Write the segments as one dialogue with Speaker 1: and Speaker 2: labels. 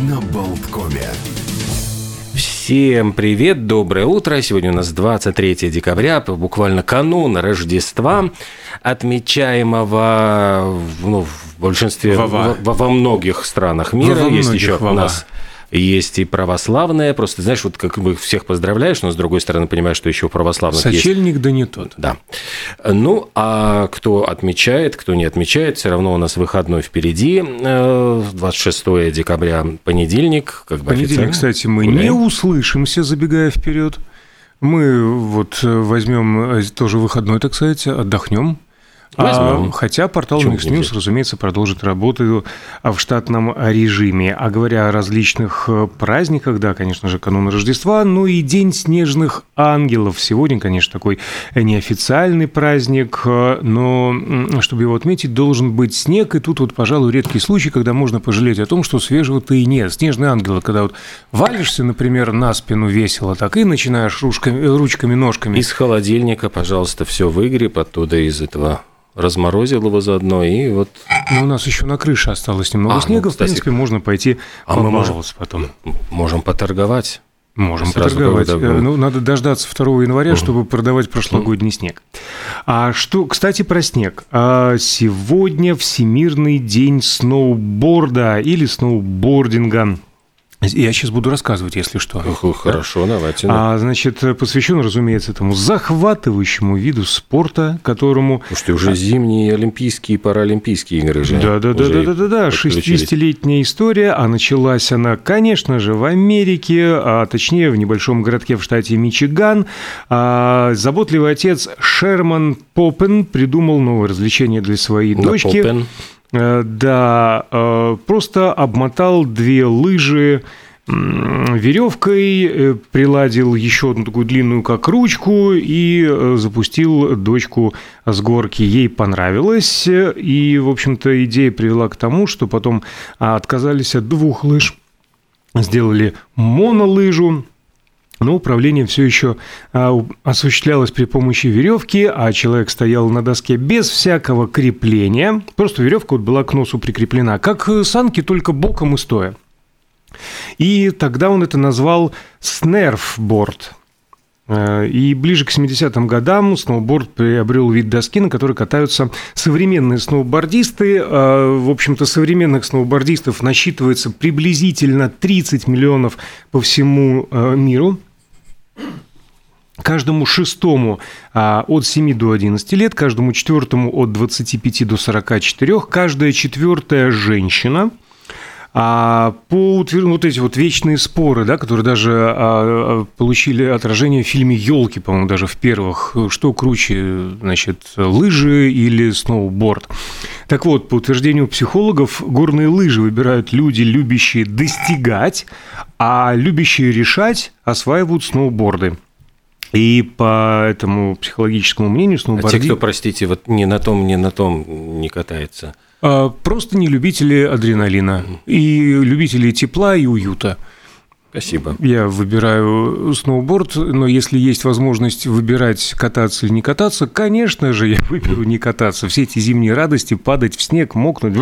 Speaker 1: на Болткоме.
Speaker 2: Всем привет, доброе утро. Сегодня у нас 23 декабря, буквально канун Рождества, отмечаемого ну, в большинстве, во, во, во многих странах мира.
Speaker 3: Во
Speaker 2: Есть
Speaker 3: многих
Speaker 2: еще у нас есть и православные. Просто, знаешь, вот как бы всех поздравляешь, но с другой стороны понимаешь, что еще православных есть
Speaker 3: Сочельник да не тот.
Speaker 2: да. Ну, а кто отмечает, кто не отмечает, все равно у нас выходной впереди. э, 26 декабря, понедельник. Как бы
Speaker 3: Понедельник,
Speaker 2: официально.
Speaker 3: кстати, мы не
Speaker 2: Гуляем.
Speaker 3: услышимся, забегая вперед. Мы вот э, возьмем э, тоже выходной, так сказать, отдохнем.
Speaker 2: Возьмем.
Speaker 3: А, хотя портал Mix News, разумеется, продолжит работу а, в штатном режиме. А говоря о различных э, праздниках, да, конечно же, канун Рождества, ну и День снежных ангелов. Сегодня, конечно, такой неофициальный праздник, э, но чтобы его отметить, должен быть снег. И тут вот, пожалуй, редкий случай, когда можно пожалеть о том, что свежего-то и нет. Снежные ангелы, когда вот валишься, например, на спину весело, так и начинаешь ручками, ручками ножками.
Speaker 2: Из холодильника, пожалуйста, все выгреб оттуда из этого разморозил его заодно, и вот
Speaker 3: Но у нас еще на крыше осталось немного
Speaker 2: А, ну,
Speaker 3: снега,
Speaker 2: кстати,
Speaker 3: в принципе, можно пойти
Speaker 2: а мы можем-
Speaker 3: потом.
Speaker 2: можем поторговать.
Speaker 3: Можем
Speaker 2: Сразу
Speaker 3: поторговать.
Speaker 2: когда-
Speaker 3: Э, Ну, надо дождаться 2 января, чтобы продавать прошлогодний снег. А что, кстати, про снег. А Сегодня Всемирный день сноуборда или сноубординга. Я сейчас буду рассказывать, если что.
Speaker 2: Хорошо, давайте. ну.
Speaker 3: А, значит, посвящен, разумеется, этому захватывающему виду спорта, которому
Speaker 2: Слушайте, уже зимние Олимпийские и Паралимпийские игры же.
Speaker 3: Да, да, да, да, да, да, да.
Speaker 2: подключились.
Speaker 3: 60-летняя история, а началась она, конечно же, в Америке, а точнее в небольшом городке в штате Мичиган. А, заботливый отец Шерман Поппен придумал новое развлечение для своей
Speaker 2: На
Speaker 3: дочки.
Speaker 2: Поппен.
Speaker 3: Э, Да, э, просто обмотал две лыжи веревкой, э, приладил еще одну такую длинную, как ручку, и запустил дочку с горки. Ей понравилось, и, в общем-то, идея привела к тому, что потом а, отказались от двух лыж, сделали монолыжу, но управление все еще а, осуществлялось при помощи веревки, а человек стоял на доске без всякого крепления. Просто веревка вот была к носу прикреплена, как э, санки, только боком и стоя. И тогда он это назвал снерфборд. Э, И ближе к 70-м годам сноуборд приобрел вид доски, на которой катаются современные сноубордисты. Э, В общем-то, современных сноубордистов насчитывается приблизительно 30 миллионов по всему миру. Каждому шестому а, от 7 до 11 лет, каждому четвертому от 25 до 44, каждая четвертая женщина. А по утвер- вот эти вот вечные споры, да, которые даже а, получили отражение в фильме Елки, по-моему, даже в первых, что круче, значит, лыжи или сноуборд. Так вот, по утверждению психологов, горные лыжи выбирают люди, любящие достигать, а любящие решать осваивают сноуборды. И по этому психологическому мнению
Speaker 2: А те, кто, простите, вот не на том, не на том не катается.
Speaker 3: А, Просто не любители адреналина и любители тепла и уюта.
Speaker 2: Спасибо.
Speaker 3: Я выбираю сноуборд, но если есть возможность выбирать, кататься или не кататься, конечно же, я выберу не кататься. Все эти зимние радости, падать в снег, мокнуть.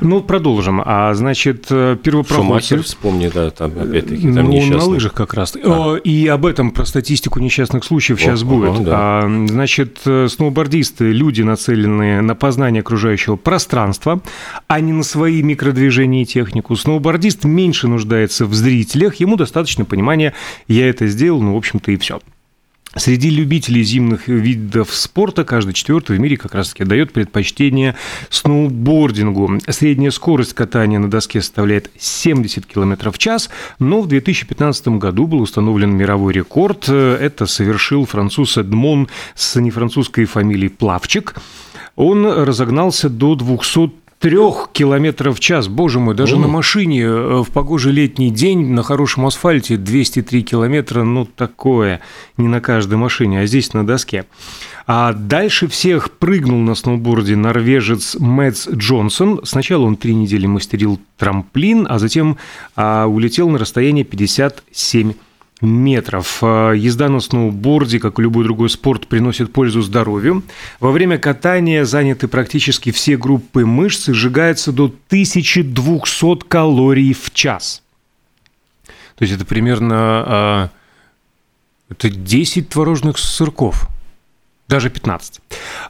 Speaker 3: Ну, продолжим. А значит, первопроходцы...
Speaker 2: Шумахер, вспомни, да, там опять-таки, там
Speaker 3: Ну, он на лыжах как раз. О, И об этом, про статистику несчастных случаев сейчас
Speaker 2: О,
Speaker 3: будет.
Speaker 2: ага, да.
Speaker 3: А, Значит, э, сноубордисты – люди, нацеленные на познание окружающего пространства, а не на свои микродвижения и технику. Сноубордист меньше нуждается в зрителях, ему достаточно понимания «я это сделал», ну, в общем-то, и все. Среди любителей зимних видов спорта каждый четвертый в мире как раз-таки дает предпочтение сноубордингу. Средняя скорость катания на доске составляет 70 км в час, но в 2015 году был установлен мировой рекорд. Это совершил француз Эдмон с нефранцузской фамилией Плавчик. Он разогнался до 200 трех километров в час. Боже мой, даже на машине э, в погожий летний день на хорошем асфальте 203 километра, ну такое, не на каждой машине, а здесь на доске. А дальше всех прыгнул на сноуборде норвежец Мэтс Джонсон. Сначала он три недели мастерил трамплин, а затем а, улетел на расстояние 57 метров. А, езда на сноуборде, как и любой другой спорт, приносит пользу здоровью. Во время катания заняты практически все группы мышц и сжигается до 1200 калорий в час. То есть это примерно а, это 10 творожных сырков – даже 15.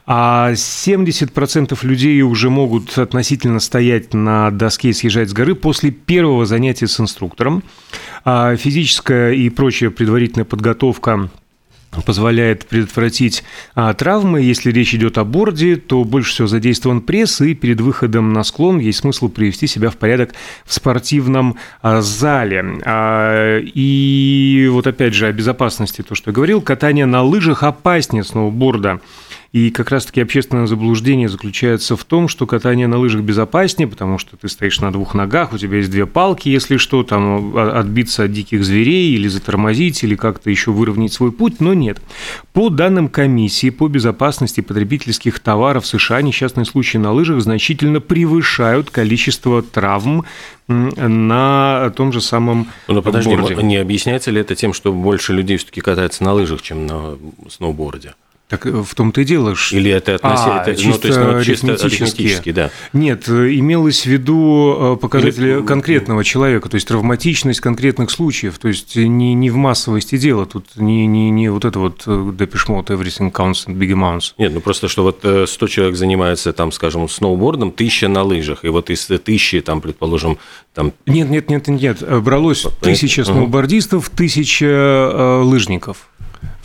Speaker 3: А 70% людей уже могут относительно стоять на доске и съезжать с горы после первого занятия с инструктором. А физическая и прочая предварительная подготовка позволяет предотвратить а, травмы. Если речь идет о борде, то больше всего задействован пресс, и перед выходом на склон есть смысл привести себя в порядок в спортивном а, зале. А, и вот опять же о безопасности, то, что я говорил, катание на лыжах опаснее сноуборда. И как раз-таки общественное заблуждение заключается в том, что катание на лыжах безопаснее, потому что ты стоишь на двух ногах, у тебя есть две палки, если что, там а, отбиться от диких зверей или затормозить, или как-то еще выровнять свой путь, но нет. По данным комиссии по безопасности потребительских товаров США, несчастные случаи на лыжах значительно превышают количество травм на том же самом
Speaker 2: Но ну, подожди, борде. не объясняется ли это тем, что больше людей все-таки катаются на лыжах, чем на сноуборде?
Speaker 3: Так э, в том-то и дело,
Speaker 2: что... Или это относительно... А,
Speaker 3: чисто, ну, то есть, ну, чисто арифметически, да. Нет, э, имелось в виду э, показатели Или... конкретного человека, то есть травматичность конкретных случаев, то есть не, не в массовости дела, тут не, не, не вот это вот Depeche Mode, Everything Counts and Big Amounts.
Speaker 2: Нет, ну просто что вот 100 человек занимается, там, скажем, сноубордом, тысяча на лыжах, и вот из тысячи, там, предположим, там...
Speaker 3: Нет, нет, нет, нет, бралось тысяча сноубордистов, тысяча лыжников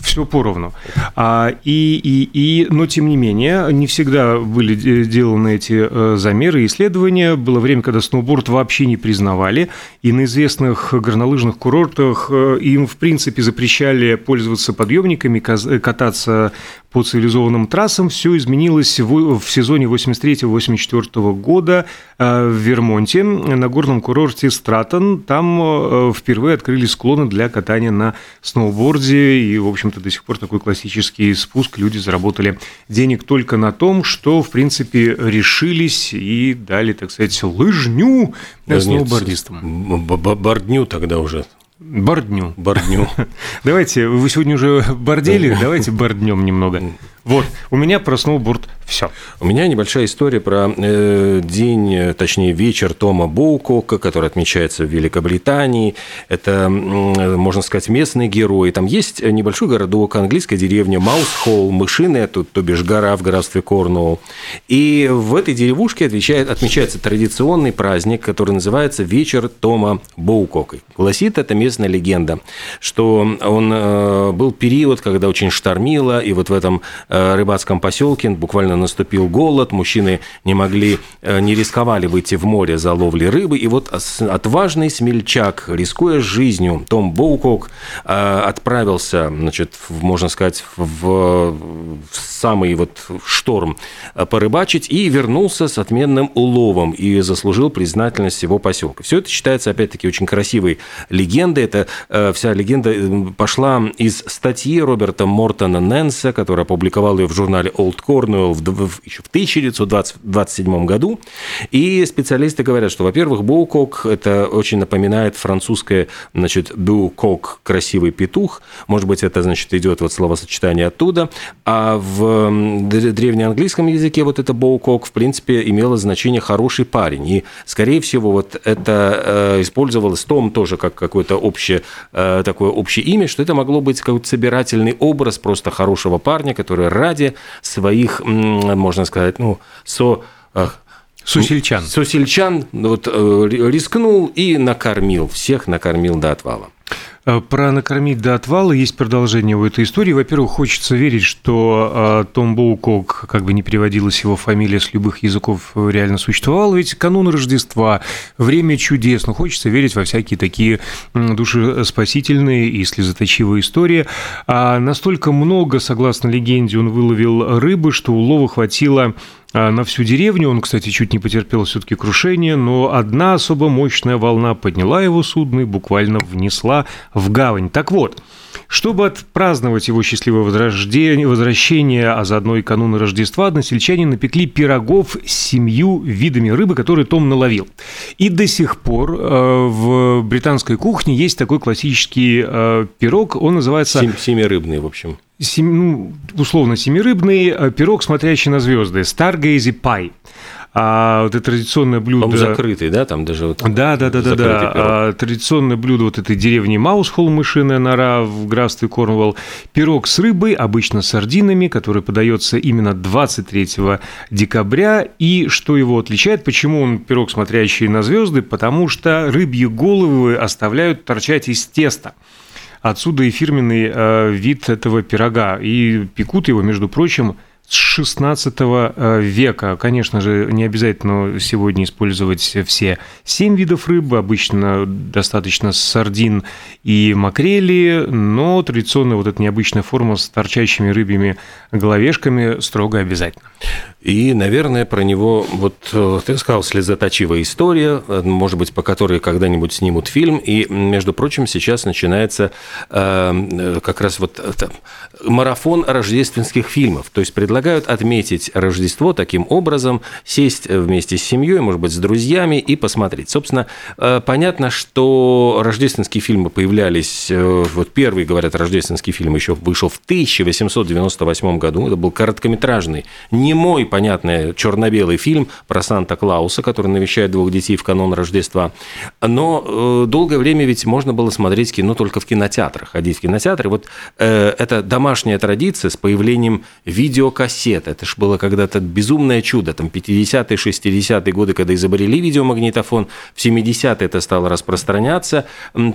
Speaker 3: все поровну. А, и, и, и, но, тем не менее, не всегда были сделаны эти э, замеры и исследования. Было время, когда сноуборд вообще не признавали, и на известных горнолыжных курортах э, им, в принципе, запрещали пользоваться подъемниками, кататься по цивилизованным трассам. Все изменилось в, в сезоне 83-84 года э, в Вермонте, на горном курорте Стратон. Там впервые открыли склоны для катания на сноуборде, и, в общем-то, до сих пор такой классический спуск. Люди заработали денег только на том, что, в принципе, решились и дали, так сказать, лыжню да сноубордистам.
Speaker 2: Бордню тогда уже.
Speaker 3: Бордню.
Speaker 2: Бордню.
Speaker 3: Давайте, вы сегодня уже бордели, давайте борднем немного. Вот, у меня про сноуборд все.
Speaker 2: У меня небольшая история про э, день, точнее вечер Тома Боукока, который отмечается в Великобритании. Это, э, можно сказать, местный герой. Там есть небольшой городок, английская деревня Маус-Холл, Мышиная, тут, то бишь гора в графстве Корнуолл. И в этой деревушке отвечает, отмечается традиционный праздник, который называется «Вечер Тома Боукока». Гласит эта местная легенда, что он э, был период, когда очень штормило, и вот в этом э, рыбацком поселке буквально наступил голод, мужчины не могли, э, не рисковали выйти в море за ловлей рыбы, и вот отважный смельчак, рискуя жизнью, Том Боукок э, отправился, значит, можно сказать, в самый вот шторм э, порыбачить и вернулся с отменным уловом и заслужил признательность всего поселка. Все это считается, опять-таки, очень красивой легендой. Это вся легенда пошла из статьи Роберта Мортона Нэнса, который опубликовал ее в журнале Old Cornwall в в, еще в 1927 году. И специалисты говорят, что, во-первых, Боукок – это очень напоминает французское, значит, Букок – красивый петух. Может быть, это, значит, идет вот словосочетание оттуда. А в древнеанглийском языке вот это Боукок, в принципе, имело значение «хороший парень». И, скорее всего, вот это э, использовалось Том тоже как какое-то общее, э, такое общее имя, что это могло быть какой-то собирательный образ просто хорошего парня, который ради своих можно сказать, ну, со
Speaker 3: Сусельчан.
Speaker 2: Сусельчан вот, э, рискнул и накормил, всех накормил до отвала.
Speaker 3: Э, про накормить до отвала есть продолжение у этой истории. Во-первых, хочется верить, что э, Том Боукок, как бы не переводилась его фамилия с любых языков, реально существовал. Ведь канун Рождества, время чудес. Но хочется верить во всякие такие душеспасительные и слезоточивые истории. А настолько много, согласно легенде, он выловил рыбы, что улова хватило на всю деревню. Он, кстати, чуть не потерпел все-таки крушение, но одна особо мощная волна подняла его судно и буквально внесла в гавань. Так вот, Чтобы отпраздновать его счастливое возвращение, возвращение, а заодно и кануны Рождества, односельчане напекли пирогов с семью видами рыбы, которые Том наловил. И до сих пор э, в британской кухне есть такой классический э, пирог, он называется...
Speaker 2: Сем, семирыбный, в общем.
Speaker 3: Сем, ну, условно семирыбный э, пирог, смотрящий на звезды, Stargazy Pie. А вот это традиционное блюдо... Он
Speaker 2: закрытый, да, там даже вот...
Speaker 3: Да, да, да, да, да. А, традиционное блюдо вот этой деревни Маусхолл, мышиная нора в графстве Корнуолл. Пирог с рыбой, обычно с сардинами, который подается именно 23 декабря. И что его отличает, почему он пирог, смотрящий на звезды? Потому что рыбьи головы оставляют торчать из теста. Отсюда и фирменный э, вид этого пирога. И пекут его, между прочим, с 16 э, века. Конечно же, не обязательно сегодня использовать все семь видов рыбы, обычно достаточно сардин и макрели, но традиционная вот эта необычная форма с торчащими рыбьими головешками строго обязательно.
Speaker 2: И, наверное, про него, вот э, ты сказал, слезоточивая история, э, может быть, по которой когда-нибудь снимут фильм. И, между прочим, сейчас начинается э, как раз вот это, марафон рождественских фильмов. То есть предлагают отметить Рождество таким образом, сесть вместе с семьей, может быть, с друзьями и посмотреть. Собственно, э, понятно, что рождественские фильмы появлялись, э, вот первый, говорят, рождественский фильм еще вышел в 1898 году. Это был короткометражный, не мой понятный черно-белый фильм про Санта-Клауса, который навещает двух детей в канун Рождества. Но э, долгое время ведь можно было смотреть кино только в кинотеатрах, ходить в кинотеатры. Вот э, это домашняя традиция с появлением видеокассет. Это же было когда-то безумное чудо. Там 50-е, 60-е годы, когда изобрели видеомагнитофон, в 70-е это стало распространяться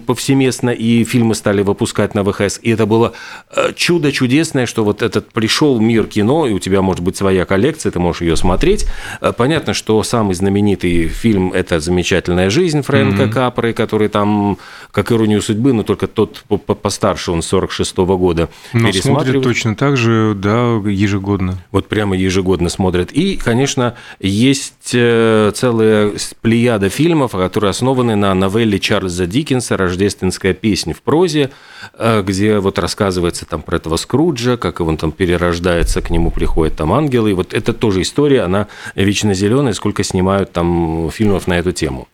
Speaker 2: повсеместно, и фильмы стали выпускать на ВХС. И это было э, чудо чудесное, что вот этот пришел мир кино, и у тебя может быть своя коллекция, ты можешь ее смотреть. Э, понятно, что самый знаменитый фильм – это «Замечательная жизнь» Фрэнка mm-hmm. Капры, который там, как «Иронию судьбы», но только тот постарше, он 46 -го года.
Speaker 3: Но смотрят точно так же, да, ежегодно.
Speaker 2: Вот прямо ежегодно смотрят. И, конечно, есть э, целая плеяда фильмов, которые основаны на новелле Чарльза Диккенса «Рождественская песня в прозе», где вот рассказывается там про этого Скруджа, как он там перерождается, к нему приходят там ангелы. И вот это тоже история, она вечно зеленая, сколько снимают там фильмов на эту тему.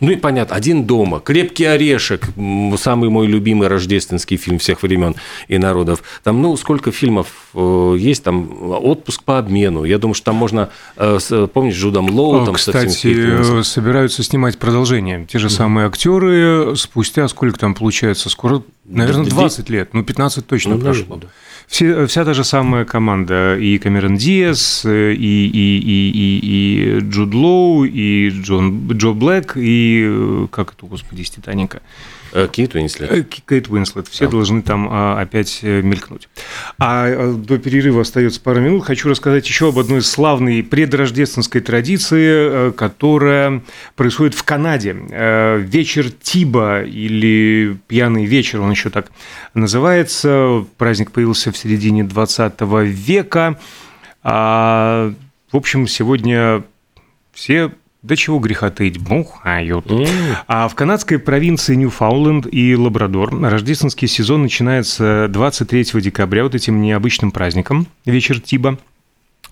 Speaker 2: Ну и понятно, «Один дома», «Крепкий орешек», самый мой любимый рождественский фильм всех времен и народов. Там, ну, сколько фильмов э, есть, там «Отпуск по обмену». Я думаю, что там можно, э, помнишь, Джудом Лоу, там
Speaker 3: Кстати, собираются снимать продолжение. Те же самые актеры спустя сколько там получается, скоро, наверное, 20 лет, ну, 15 точно ну, прошло. Да. Все, вся та же самая команда, и Камерон Диас, и, и, и, и, и Джуд Лоу, и Джон, Джо Блэк, и, как это, господи, из «Титаника»,
Speaker 2: Э, Кейт Уинслет.
Speaker 3: Э, Кейт Уинслет. Все да. должны там а, опять э, мелькнуть. А до перерыва остается пара минут. Хочу рассказать еще об одной славной предрождественской традиции, которая происходит в Канаде. Вечер Тиба или пьяный вечер, он еще так называется. Праздник появился в середине 20 века. А, в общем, сегодня все до чего греха таить, бухают. Mm. А в канадской провинции Ньюфаундленд и Лабрадор рождественский сезон начинается 23 декабря, вот этим необычным праздником, вечер Тиба.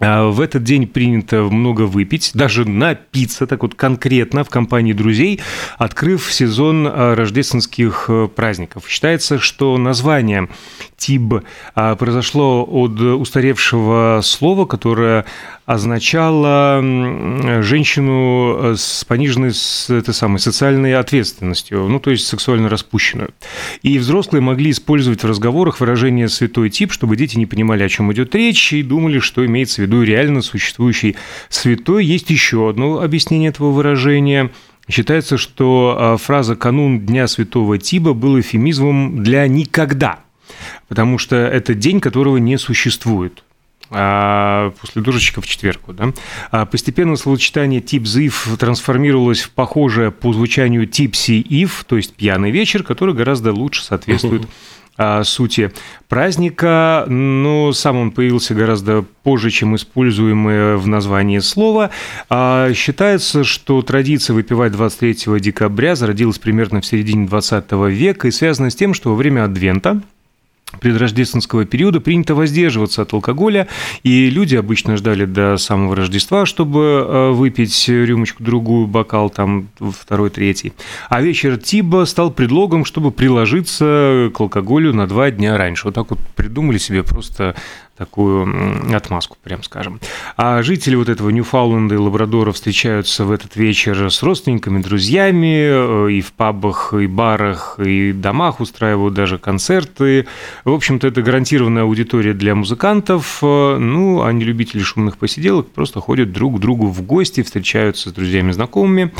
Speaker 3: А в этот день принято много выпить, даже напиться, так вот конкретно в компании друзей, открыв сезон а, рождественских э, праздников. Считается, что название Тиб а, произошло от устаревшего слова, которое означало женщину э, с пониженной с этой самой социальной ответственностью, ну, то есть сексуально распущенную. И взрослые могли использовать в разговорах выражение «святой тип», чтобы дети не понимали, о чем идет речь, и думали, что имеется в виду реально существующий святой. Есть еще одно объяснение этого выражения – Считается, что а, фраза «канун Дня Святого Тиба» был эфемизмом для «никогда», потому что это день, которого не существует а после дурочка в четверку. Да? А постепенно словосочетание «тип-зив» трансформировалось в похожее по звучанию «типси-ив», то есть «пьяный вечер», который гораздо лучше соответствует а, сути праздника, но сам он появился гораздо позже, чем используемое в названии слово. А, считается, что традиция выпивать 23 декабря зародилась примерно в середине 20 века и связана с тем, что во время Адвента – предрождественского периода принято воздерживаться от алкоголя, и люди обычно ждали до самого Рождества, чтобы э, выпить рюмочку-другую, бокал там второй, третий. А вечер Тиба стал предлогом, чтобы приложиться к алкоголю на два дня раньше. Вот так вот придумали себе просто такую отмазку, прям скажем. А жители вот этого Ньюфауленда и Лабрадора встречаются в этот вечер с родственниками, друзьями, э, и в пабах, и барах, и домах устраивают даже концерты. В общем-то, это гарантированная аудитория для музыкантов. Э, ну, не любители шумных посиделок просто ходят друг к другу в гости, встречаются с друзьями, знакомыми.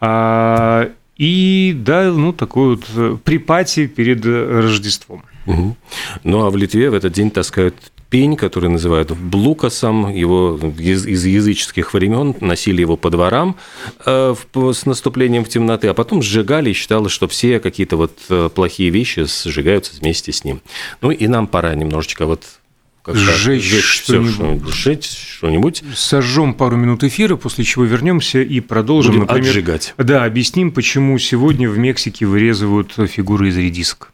Speaker 3: А, и да, ну, такой вот э, припати перед Рождеством.
Speaker 2: Угу. Ну а в Литве в этот день таскают пень, который называют блукасом. Его из, из языческих времен носили его по дворам э, с наступлением в темноты, а потом сжигали и считалось, что все какие-то вот э, плохие вещи сжигаются вместе с ним. Ну и нам пора немножечко вот
Speaker 3: сжечь, сжечь что-нибудь.
Speaker 2: Сжечь что-нибудь.
Speaker 3: Сожжем пару минут эфира, после чего вернемся и продолжим.
Speaker 2: Будем например, отжигать.
Speaker 3: Да, объясним, почему сегодня в Мексике вырезывают фигуры из редисок.